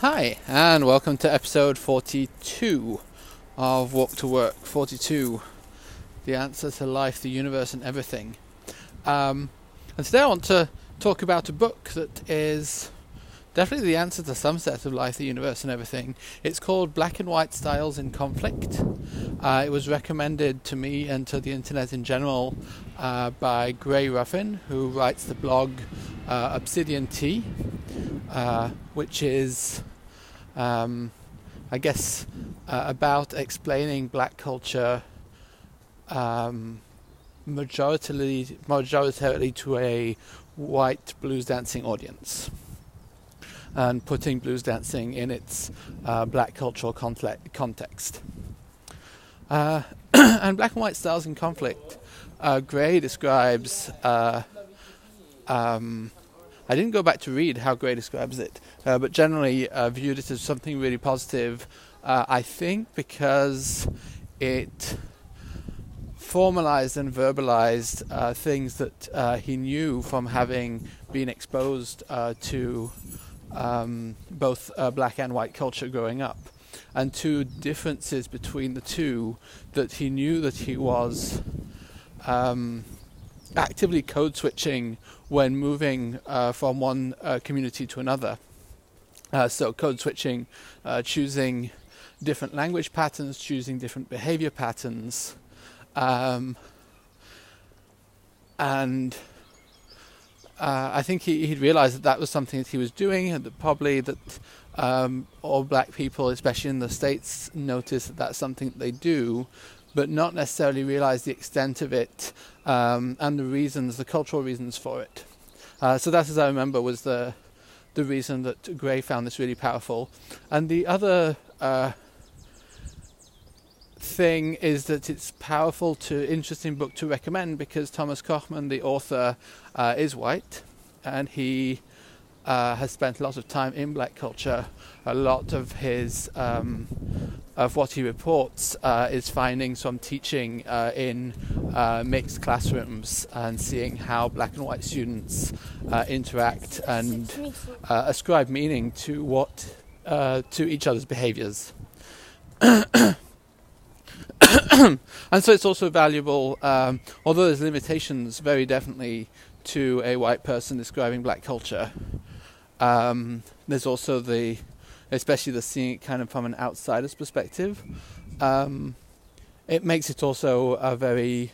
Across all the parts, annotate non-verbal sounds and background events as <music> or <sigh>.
Hi, and welcome to episode 42 of Walk to Work 42 The Answer to Life, the Universe, and Everything. Um, and today I want to talk about a book that is definitely the answer to some set of life, the universe, and everything. It's called Black and White Styles in Conflict. Uh, it was recommended to me and to the internet in general uh, by Gray Ruffin, who writes the blog uh, Obsidian Tea, uh, which is, um, I guess, uh, about explaining black culture. Um, majoritarily, majoritarily to a white blues dancing audience and putting blues dancing in its uh, black cultural context. Uh, <clears throat> and black and white styles in conflict. Uh, Gray describes. Uh, um, I didn't go back to read how Gray describes it, uh, but generally uh, viewed it as something really positive. I think because it formalized and verbalized uh, things that uh, he knew from having been exposed uh, to um, both uh, black and white culture growing up, and two differences between the two that he knew that he was um, actively code switching when moving uh, from one uh, community to another. Uh, so, code switching, uh, choosing different language patterns, choosing different behavior patterns, um, and uh, I think he, would realised that that was something that he was doing, and that probably that um, all black people, especially in the states, notice that that's something that they do, but not necessarily realise the extent of it um, and the reasons, the cultural reasons for it. Uh, so that, as I remember, was the the reason that Gray found this really powerful. And the other uh, thing is that it's powerful to interesting book to recommend because Thomas Kochman, the author, uh, is white, and he uh, has spent a lot of time in black culture. A lot of his um, of what he reports uh, is findings from teaching uh, in uh, mixed classrooms and seeing how black and white students uh, interact and ascribe meaning to what to each other's behaviors. <clears throat> <coughs> and so it's also valuable, um, although there's limitations very definitely to a white person describing black culture. Um, there's also the, especially the seeing it kind of from an outsider's perspective. Um, it makes it also a very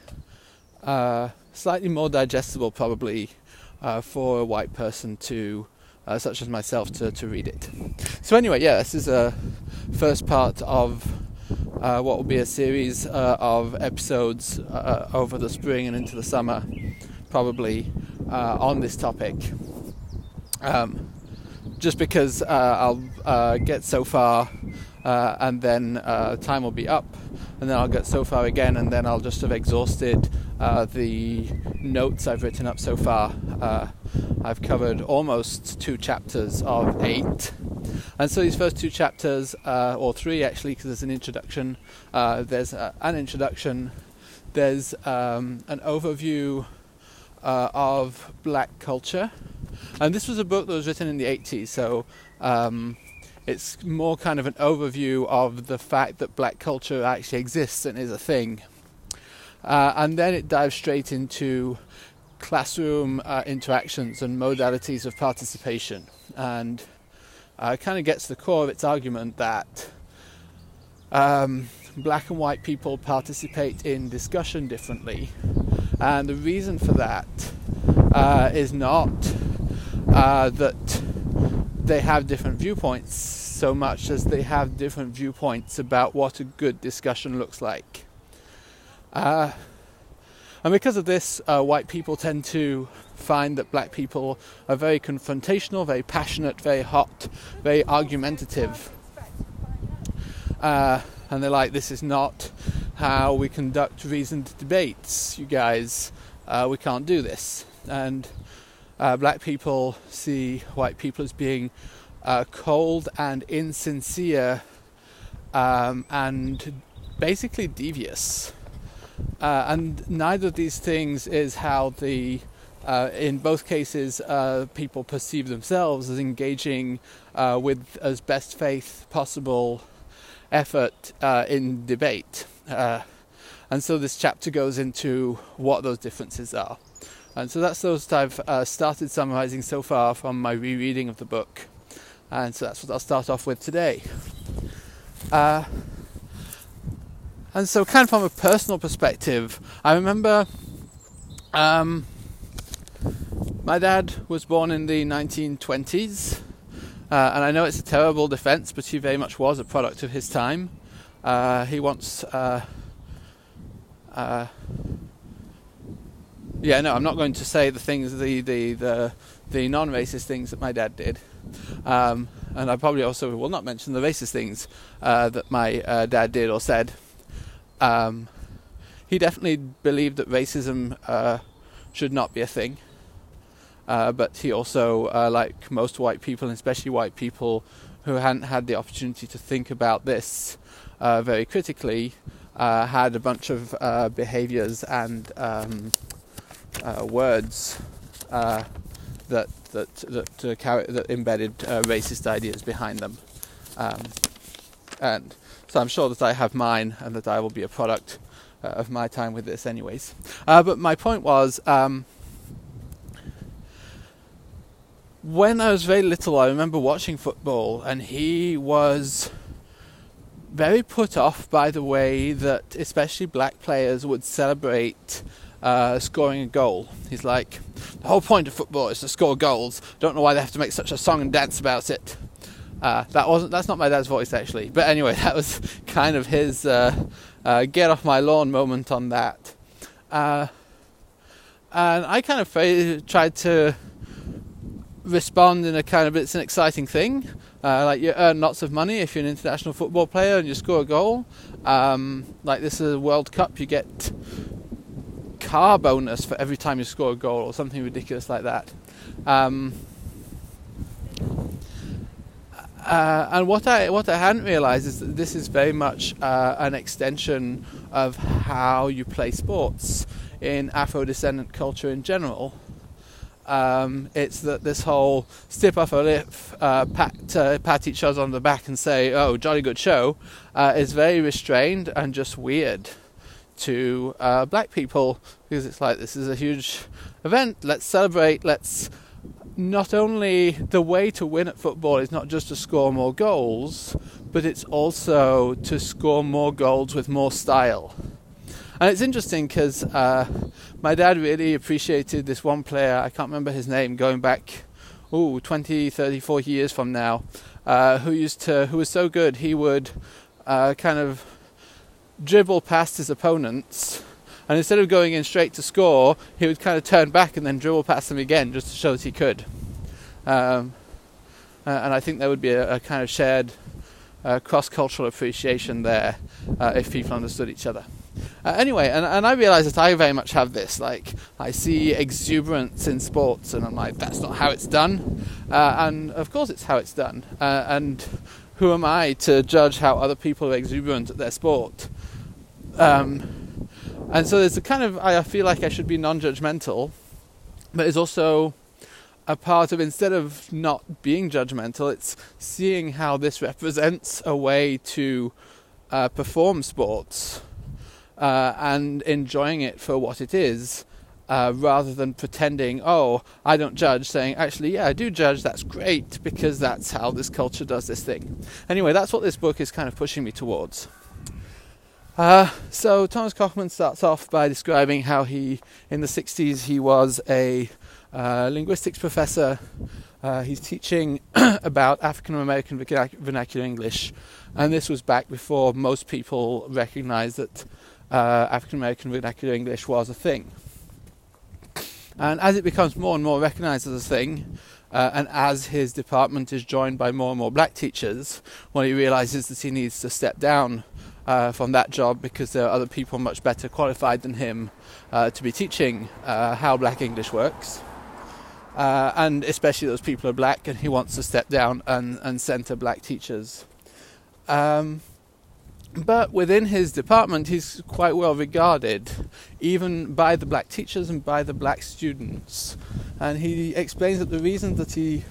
uh, slightly more digestible, probably, uh, for a white person to, uh, such as myself, to, to read it. So anyway, yeah, this is a first part of uh, what will be a series uh, of episodes uh, over the spring and into the summer, probably uh, on this topic. Um, just because uh, I'll uh, get so far and then time will be up, and then I'll get so far again, and then I'll just have exhausted the notes I've written up so far. I've covered almost two chapters of eight. And so these first two chapters, uh, or three actually, because there's an introduction, uh, there's uh, an introduction, there's um, an overview uh, of black culture. And this was a book that was written in the 80s, so um, it's more kind of an overview of the fact that black culture actually exists and is a thing. Uh, and then it dives straight into classroom uh, interactions and modalities of participation. And uh, kind of gets to the core of its argument that um, black and white people participate in discussion differently. And the reason for that uh, is not uh, that they have different viewpoints so much as they have different viewpoints about what a good discussion looks like. Uh, and because of this, uh, white people tend to find that black people are very confrontational, very passionate, very hot, very argumentative. Uh, and they're like, this is not how we conduct reasoned debates, you guys. Uh, we can't do this. And uh, black people see white people as being uh, cold and insincere um, and basically devious. Uh, and neither of these things is how the Uh, in both cases, uh, people perceive themselves as engaging uh, with as best faith possible effort uh, in debate. Uh, and so this chapter goes into what those differences are. And so that's those I've uh, started summarizing so far from my rereading of the book. And so that's what I'll start off with today. And so, kind of from a personal perspective, I remember um, my dad was born in the 1920s, uh, and I know it's a terrible defense, but he very much was a product of his time. Uh, he once. Uh, uh, yeah, no, I'm not going to say the things, the the the, the non-racist things that my dad did, um, and I probably also will not mention the racist things uh, that my uh, dad did or said. Um, he definitely believed that racism should not be a thing. Uh, but he also, uh, like most white people, and especially white people who hadn't had the opportunity to think about this uh, very critically, uh, had a bunch of uh, behaviors and um, uh, words that that that, carry, that embedded racist ideas behind them. Um, and so I'm sure that I have mine, and that I will be a product of my time with this, anyways. but my point was. Um, when I was very little, I remember watching football, and he was very put off by the way that especially black players would celebrate uh, scoring a goal. He's like, the whole point of football is to score goals. Don't know why they have to make such a song and dance about it. Uh, that wasn't. That's not my dad's voice actually. But anyway, <laughs> that was kind of his uh, uh get off my lawn moment on that. Uh, and I kind of tried to respond in a kind of it's an exciting thing. Uh, like you earn lots of money if you're an international football player and you score a goal. Um, like this is a World Cup, you get car bonus for every time you score a goal or something ridiculous like that. Um, uh, and what I what I hadn't realised is that this is very much uh, an extension of how you play sports in Afro descendant culture in general. Um, it's that this whole off a lip, uh, pat, uh, pat each other on the back and say, oh, jolly good show, uh, is very restrained and just weird to uh, black people because it's like, this is a huge event, let's celebrate, let's. Not only the way to win at football is not just to score more goals, but it's also to score more goals with more style. And it's interesting because uh, my dad really appreciated this one player, I can't remember his name, going back, ooh, 20, 30, 40 years from now, uh, who used to, who was so good, he would uh, kind of dribble past his opponents. And instead of going in straight to score, he would kind of turn back and then dribble past them again just to show that he could. Um, and I think there would be a, a kind of shared uh, cross cultural appreciation there uh, if people understood each other. Uh, anyway, and, and I realise that I very much have this. Like, I see exuberance in sports, and I'm like, that's not how it's done. Uh, and of course, it's how it's done. Uh, and who am I to judge how other people are exuberant at their sport? Um, and so there's a kind of, I feel like I should be non judgmental, but it's also a part of instead of not being judgmental, it's seeing how this represents a way to uh, perform sports uh, and enjoying it for what it is. Uh, rather than pretending, oh, I don't judge, saying, actually, yeah, I do judge, that's great, because that's how this culture does this thing. Anyway, that's what this book is kind of pushing me towards. Uh, so, Thomas Kochman starts off by describing how he, in the 60s, he was a uh, linguistics professor. Uh, he's teaching <clears throat> about African American vernacular English, and this was back before most people recognized that uh, African American vernacular English was a thing. And as it becomes more and more recognized as a thing, uh, and as his department is joined by more and more black teachers, well, he realizes that he needs to step down uh, from that job because there are other people much better qualified than him uh, to be teaching uh, how black English works. Uh, and especially those people are black, and he wants to step down and, and center black teachers. Um, but within his department, he's quite well regarded, even by the black teachers and by the black students. And he explains that the reason that he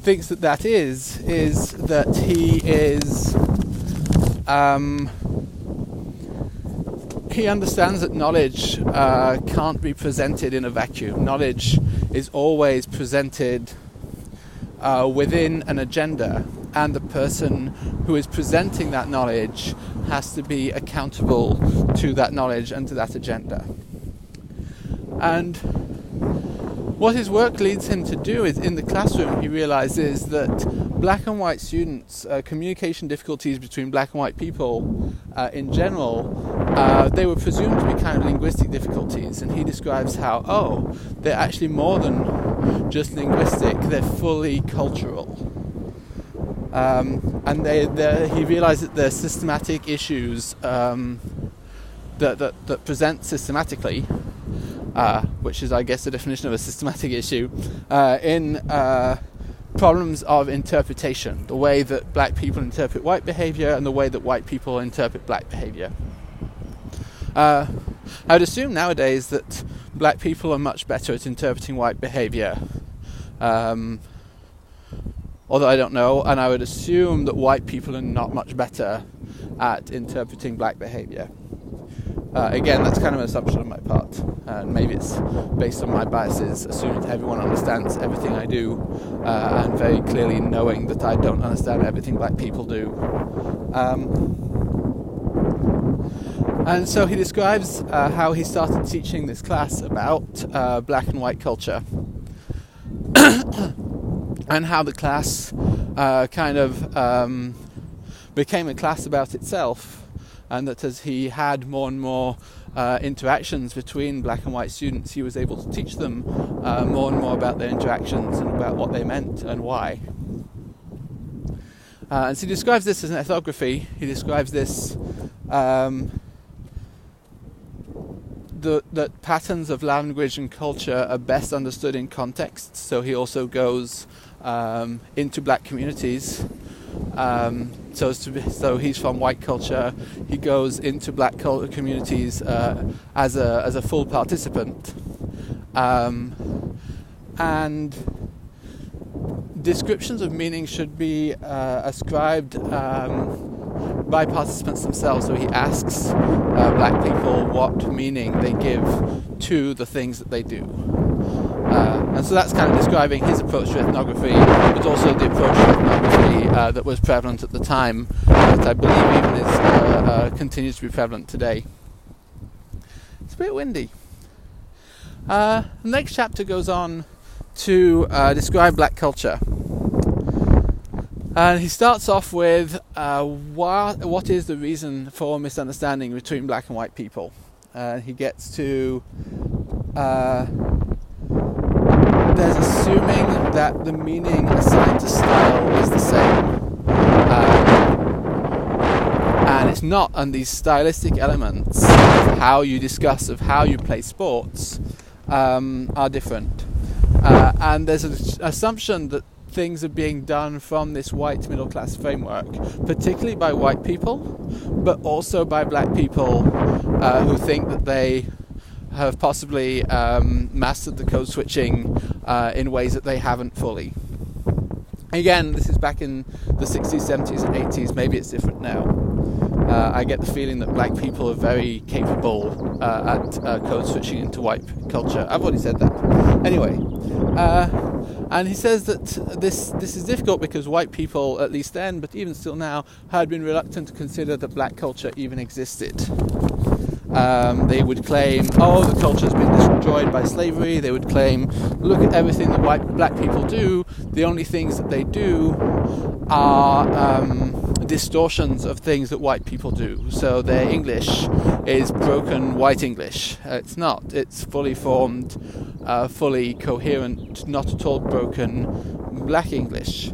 thinks that that is is that he is um, he understands that knowledge uh, can't be presented in a vacuum. Knowledge is always presented uh, within an agenda, and the person who is presenting that knowledge has to be accountable to that knowledge and to that agenda. And what his work leads him to do is in the classroom, he realizes that black and white students, uh, communication difficulties between black and white people uh, in general, uh, they were presumed to be kind of linguistic difficulties. And he describes how, oh, they're actually more than just linguistic, they're fully cultural. Um, and they, he realized that there are systematic issues um, that, that, that present systematically uh, which is, I guess, the definition of a systematic issue, uh, in uh, problems of interpretation, the way that black people interpret white behavior and the way that white people interpret black behavior. Uh, I would assume nowadays that black people are much better at interpreting white behavior. Um, although I don't know, and I would assume that white people are not much better at interpreting black behavior. Uh, again, that's kind of an assumption on my part, and maybe it's based on my biases, assuming everyone understands everything I do, uh, and very clearly knowing that I don't understand everything black people do. Um, and so he describes uh, how he started teaching this class about uh, black and white culture, <coughs> and how the class uh, kind of um, became a class about itself and that as he had more and more uh, interactions between black and white students, he was able to teach them uh, more and more about their interactions and about what they meant and why. Uh, and so he describes this as an ethnography. He describes this um, the, that patterns of language and culture are best understood in context. So he also goes um, into black communities um, so, be, so he's from white culture. He goes into black communities uh, as a as a full participant, um, and descriptions of meaning should be uh, ascribed by participants themselves. So he asks uh, black people what meaning they give to the things that they do. Uh, and so that's kind of describing his approach to ethnography, but also the approach to ethnography uh, that was prevalent at the time, that I believe even is uh, uh continues to be prevalent today. It's a bit windy. Uh, the next chapter goes on to describe black culture. And he starts off with what, what is the reason for misunderstanding between black and white people. he gets to there's assuming that the meaning assigned to style is the same. Um, and it's not, and these stylistic elements of how you discuss, of how you play sports, um, are different. Uh, and there's an assumption that things are being done from this white middle class framework, particularly by white people, but also by black people uh, who think that they have possibly um, mastered the code switching uh, in ways that they haven't fully. Again, this is back in the 60s, 70s, and 80s. Maybe it's different now. Uh, I get the feeling that black people are very capable uh, at uh, code switching into white culture. I've already said that. Anyway, uh, and he says that this this is difficult because white people, at least then, but even still now, had been reluctant to consider that black culture even existed. Um, they would claim, oh, the culture has been destroyed by slavery. They would claim, look at everything that white black people do. The only things that they do are um, distortions of things that white people do. So their English is broken white English. Uh, it's not. It's fully formed, uh, fully coherent, not at all broken black English.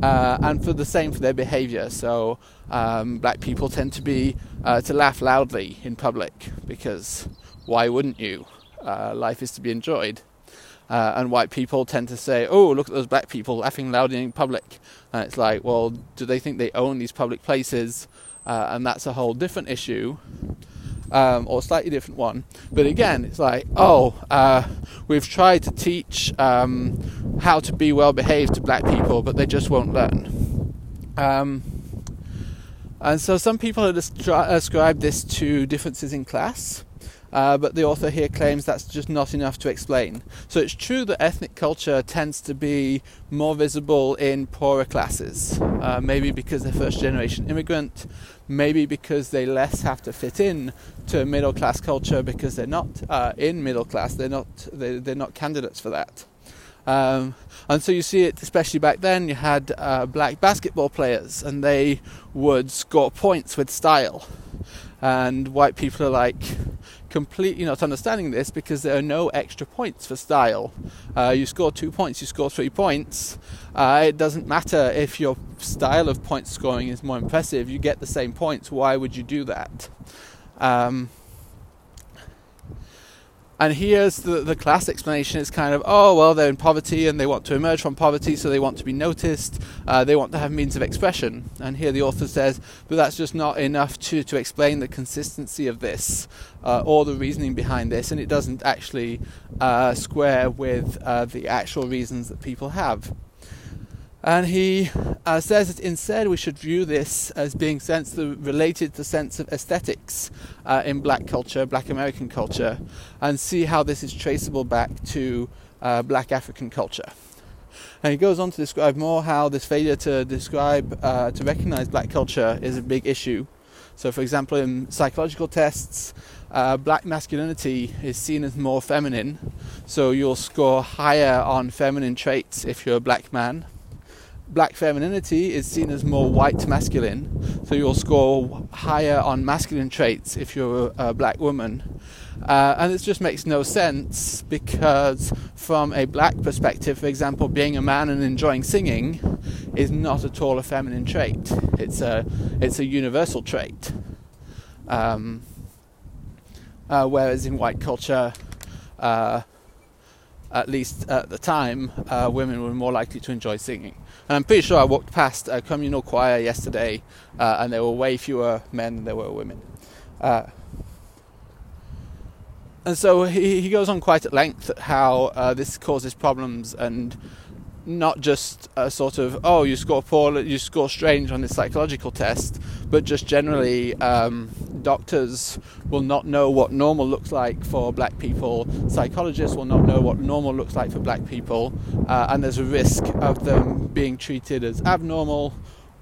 Uh, and for the same for their behavior. So um, black people tend to be uh, to laugh loudly in public because why wouldn't you? Uh, life is to be enjoyed. Uh, and white people tend to say, "Oh, look at those black people laughing loudly in public." And it's like, well, do they think they own these public places? uh, and that's a whole different issue. Um, or slightly different one, but again, it's like, oh, uh, we've tried to teach um, how to be well behaved to black people, but they just won't learn. Um, and so some people have ascribed this to differences in class. Uh, but the author here claims that's just not enough to explain. So it's true that ethnic culture tends to be more visible in poorer classes, uh, maybe because they're first generation immigrant, maybe because they less have to fit in to middle class culture because they're not uh, in middle class, they're not, they're, they're not candidates for that. Um, and so you see it, especially back then, you had uh, black basketball players and they would score points with style. And white people are like, completely not understanding this because there are no extra points for style. Uh, you score two points, you score three points. Uh, it doesn't matter if your style of point scoring is more impressive, you get the same points. Why would you do that? Um, and here's the, the class explanation it's kind of, oh, well, they're in poverty and they want to emerge from poverty, so they want to be noticed, uh, they want to have means of expression. And here the author says, but that's just not enough to, to explain the consistency of this uh, or the reasoning behind this, and it doesn't actually uh, square with uh, the actual reasons that people have. And he uh, says that instead we should view this as being sense related to the sense of aesthetics uh, in black culture, black American culture, and see how this is traceable back to uh, black African culture. And he goes on to describe more how this failure to describe, uh, to recognize black culture is a big issue. So, for example, in psychological tests, uh, black masculinity is seen as more feminine. So, you'll score higher on feminine traits if you're a black man black femininity is seen as more white masculine, so you'll score higher on masculine traits if you're a, black woman. Uh, and this just makes no sense because, from a black perspective, for example, being a man and enjoying singing is not at all a feminine trait. It's a it's a universal trait. Um, uh, whereas in white culture, uh, at least at the time, uh, women were more likely to enjoy singing. And I'm pretty sure I walked past a communal choir yesterday, uh, and there were way fewer men than there were women. Uh, and so he, he goes on quite at length how uh, this causes problems and not just a sort of oh you score poor you score strange on this psychological test but just generally um, doctors will not know what normal looks like for black people psychologists will not know what normal looks like for black people uh, and there's a risk of them being treated as abnormal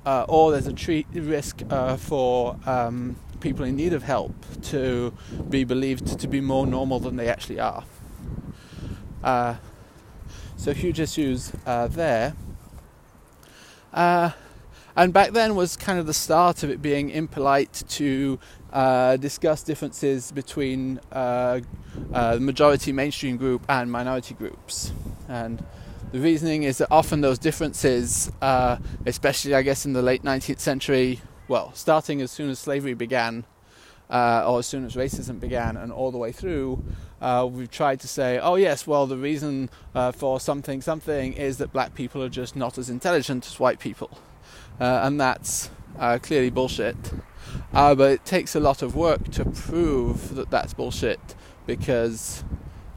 uh, or there's a treat, risk uh, for um, people in need of help to be believed to be more normal than they actually are uh, so huge issues uh, there. And back then was kind of the start of it being impolite to uh, discuss differences between uh, uh, the majority mainstream group and minority groups. And the reasoning is that often those differences, uh, especially I guess in the late 19th century, well, starting as soon as slavery began, uh, or as soon as racism began and all the way through, uh, we've tried to say, oh yes, well the reason for something something is that black people are just not as intelligent as white people, uh, and that's uh, clearly bullshit. Uh, but it takes a lot of work to prove that that's bullshit because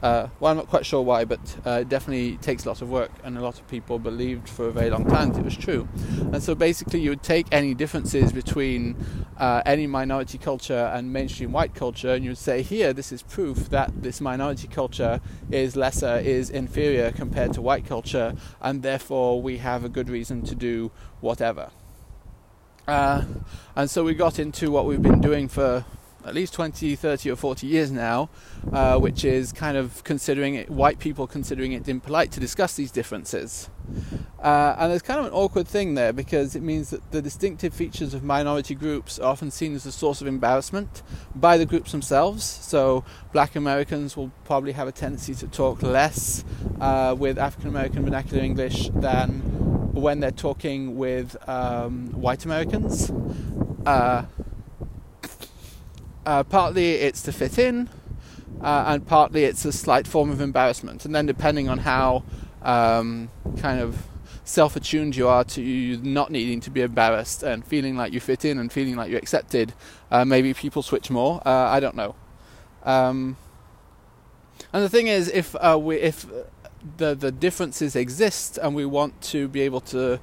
uh, well, I'm not quite sure why, but uh, it definitely takes a lot of work, and a lot of people believed for a very long time that it was true. And so basically, you would take any differences between uh, any minority culture and mainstream white culture, and you would say, here, this is proof that this minority culture is lesser, is inferior compared to white culture, and therefore we have a good reason to do whatever. Uh, and so we got into what we've been doing for at least 20, 30, or 40 years now, uh, which is kind of considering it, white people considering it impolite to discuss these differences. Uh, and there's kind of an awkward thing there because it means that the distinctive features of minority groups are often seen as a source of embarrassment by the groups themselves. So, black Americans will probably have a tendency to talk less uh, with African American vernacular English than when they're talking with um, white Americans. Uh, uh, partly it's to fit in, uh, and partly it's a slight form of embarrassment. And then, depending on how um, kind of self attuned you are to not needing to be embarrassed and feeling like you fit in and feeling like you're accepted, uh, maybe people switch more. Uh, I don't know. Um, and the thing is, if uh, we, if the the differences exist and we want to be able to,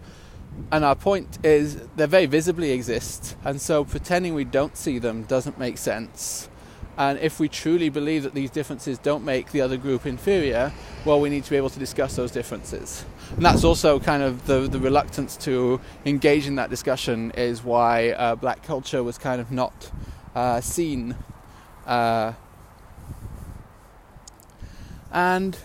and our point is they very visibly exist, and so pretending we don't see them doesn't make sense. And if we truly believe that these differences don't make the other group inferior, well, we need to be able to discuss those differences. And that's also kind of the, the reluctance to engage in that discussion is why uh, black culture was kind of not uh, seen. Uh, and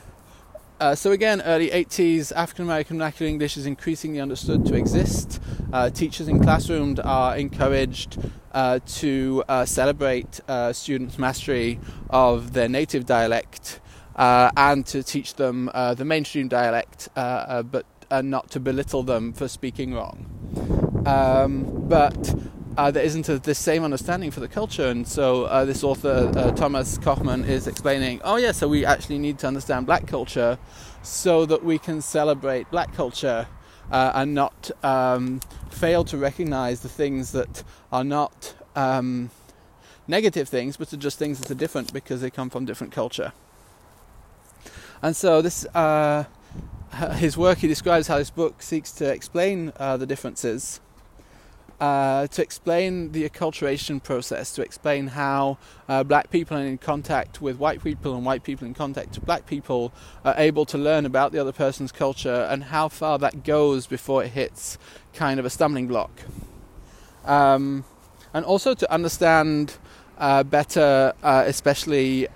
uh, so again, early 80s, African American vernacular English is increasingly understood to exist. Uh, teachers in classrooms are encouraged uh, to uh, celebrate uh, students' mastery of their native dialect uh, and to teach them the mainstream dialect, but not to belittle them for speaking wrong. Um, but uh, there isn't a, the same understanding for the culture. And so uh, this author, uh, Thomas Kochman, is explaining, oh, yeah, so we actually need to understand black culture so that we can celebrate black culture uh, and not um, fail to recognize the things that are not um, negative things, but are just things that are different because they come from different culture. And so this, uh, his work, he describes how this book seeks to explain uh, the differences uh, to explain the acculturation process, to explain how uh, black people in contact with white people and white people in contact with black people are able to learn about the other person's culture and how far that goes before it hits kind of a stumbling block. Um, and also to understand uh, better, uh, especially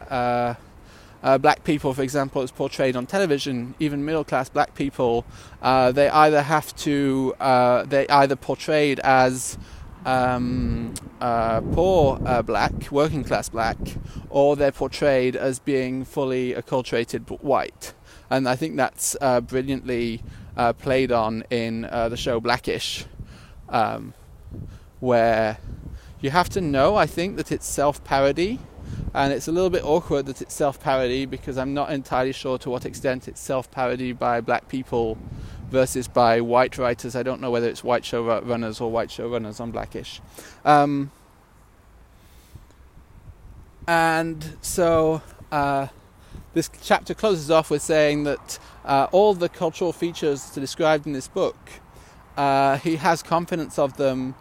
uh, black people, for example, is portrayed on television, even middle class black people, uh, they either have to, uh, they either portrayed as um, uh, poor uh, black, working class black, or they're portrayed as being fully acculturated white. And I think that's uh, brilliantly played on in the show Blackish, um, where you have to know, I think, that it's self parody and it's a little bit awkward that it's self parody because I'm not entirely sure to what extent it's self parody by black people versus by white writers. I don't know whether it's white showrunners or white showrunners on Blackish. Um, and so uh, this chapter closes off with saying that uh, all the cultural features described in this book, uh, he has confidence of them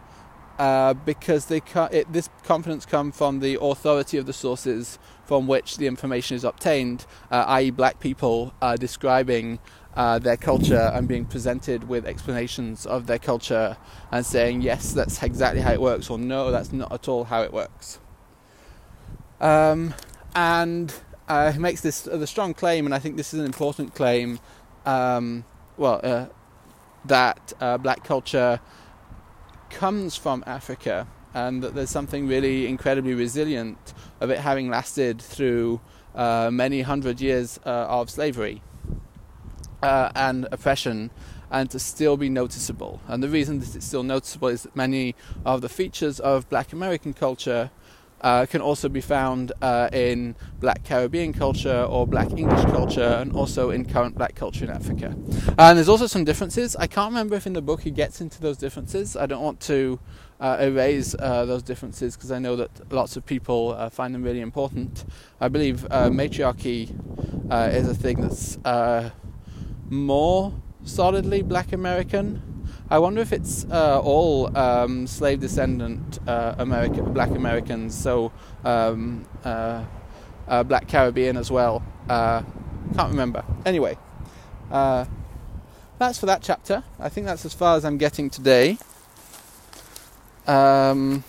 uh, because they it, this confidence comes from the authority of the sources from which the information is obtained, uh, i.e., black people uh, describing uh, their culture and being presented with explanations of their culture and saying, yes, that's exactly how it works, or no, that's not at all how it works. Um, and uh, he makes this the strong claim, and I think this is an important claim. Um, well, that black culture comes from Africa and that there's something really incredibly resilient of it having lasted through uh, many hundred years uh, of slavery uh, and oppression and to still be noticeable. And the reason that it's still noticeable is that many of the features of black American culture uh, can also be found uh, in black Caribbean culture or black English culture and also in current black culture in Africa. And there's also some differences. I can't remember if in the book he gets into those differences. I don't want to uh, erase uh, those differences because I know that lots of people uh, find them really important. I believe uh, matriarchy is a thing that's more solidly black American I wonder if it's uh, all um, slave descendant uh, America, black Americans, so um, uh, uh black Caribbean as well. Uh, can't remember. Anyway, uh, that's for that chapter. I think that's as far as I'm getting today. Um,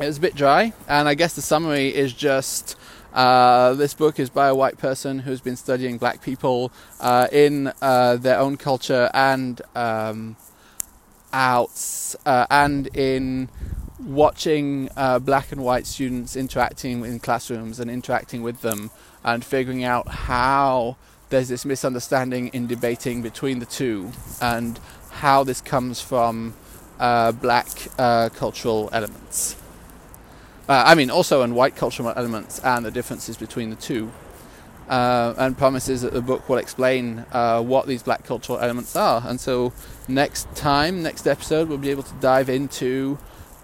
it was a bit dry, and I guess the summary is just uh, this book is by a white person who's been studying black people uh, in uh, their own culture and um, out, uh, and in watching uh, black and white students interacting in classrooms and interacting with them and figuring out how there's this misunderstanding in debating between the two and how this comes from uh, black cultural elements. Uh, I mean, also in white cultural elements and the differences between the two. uh, and promises that the book will explain uh, what these black cultural elements are. And so, next time, next episode, we'll be able to dive into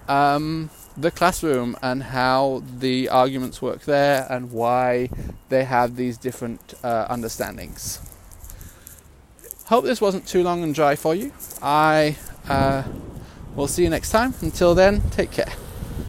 um, the classroom and how the arguments work there and why they have these different uh, understandings. Hope this wasn't too long and dry for you. I uh, will see you next time. Until then, take care.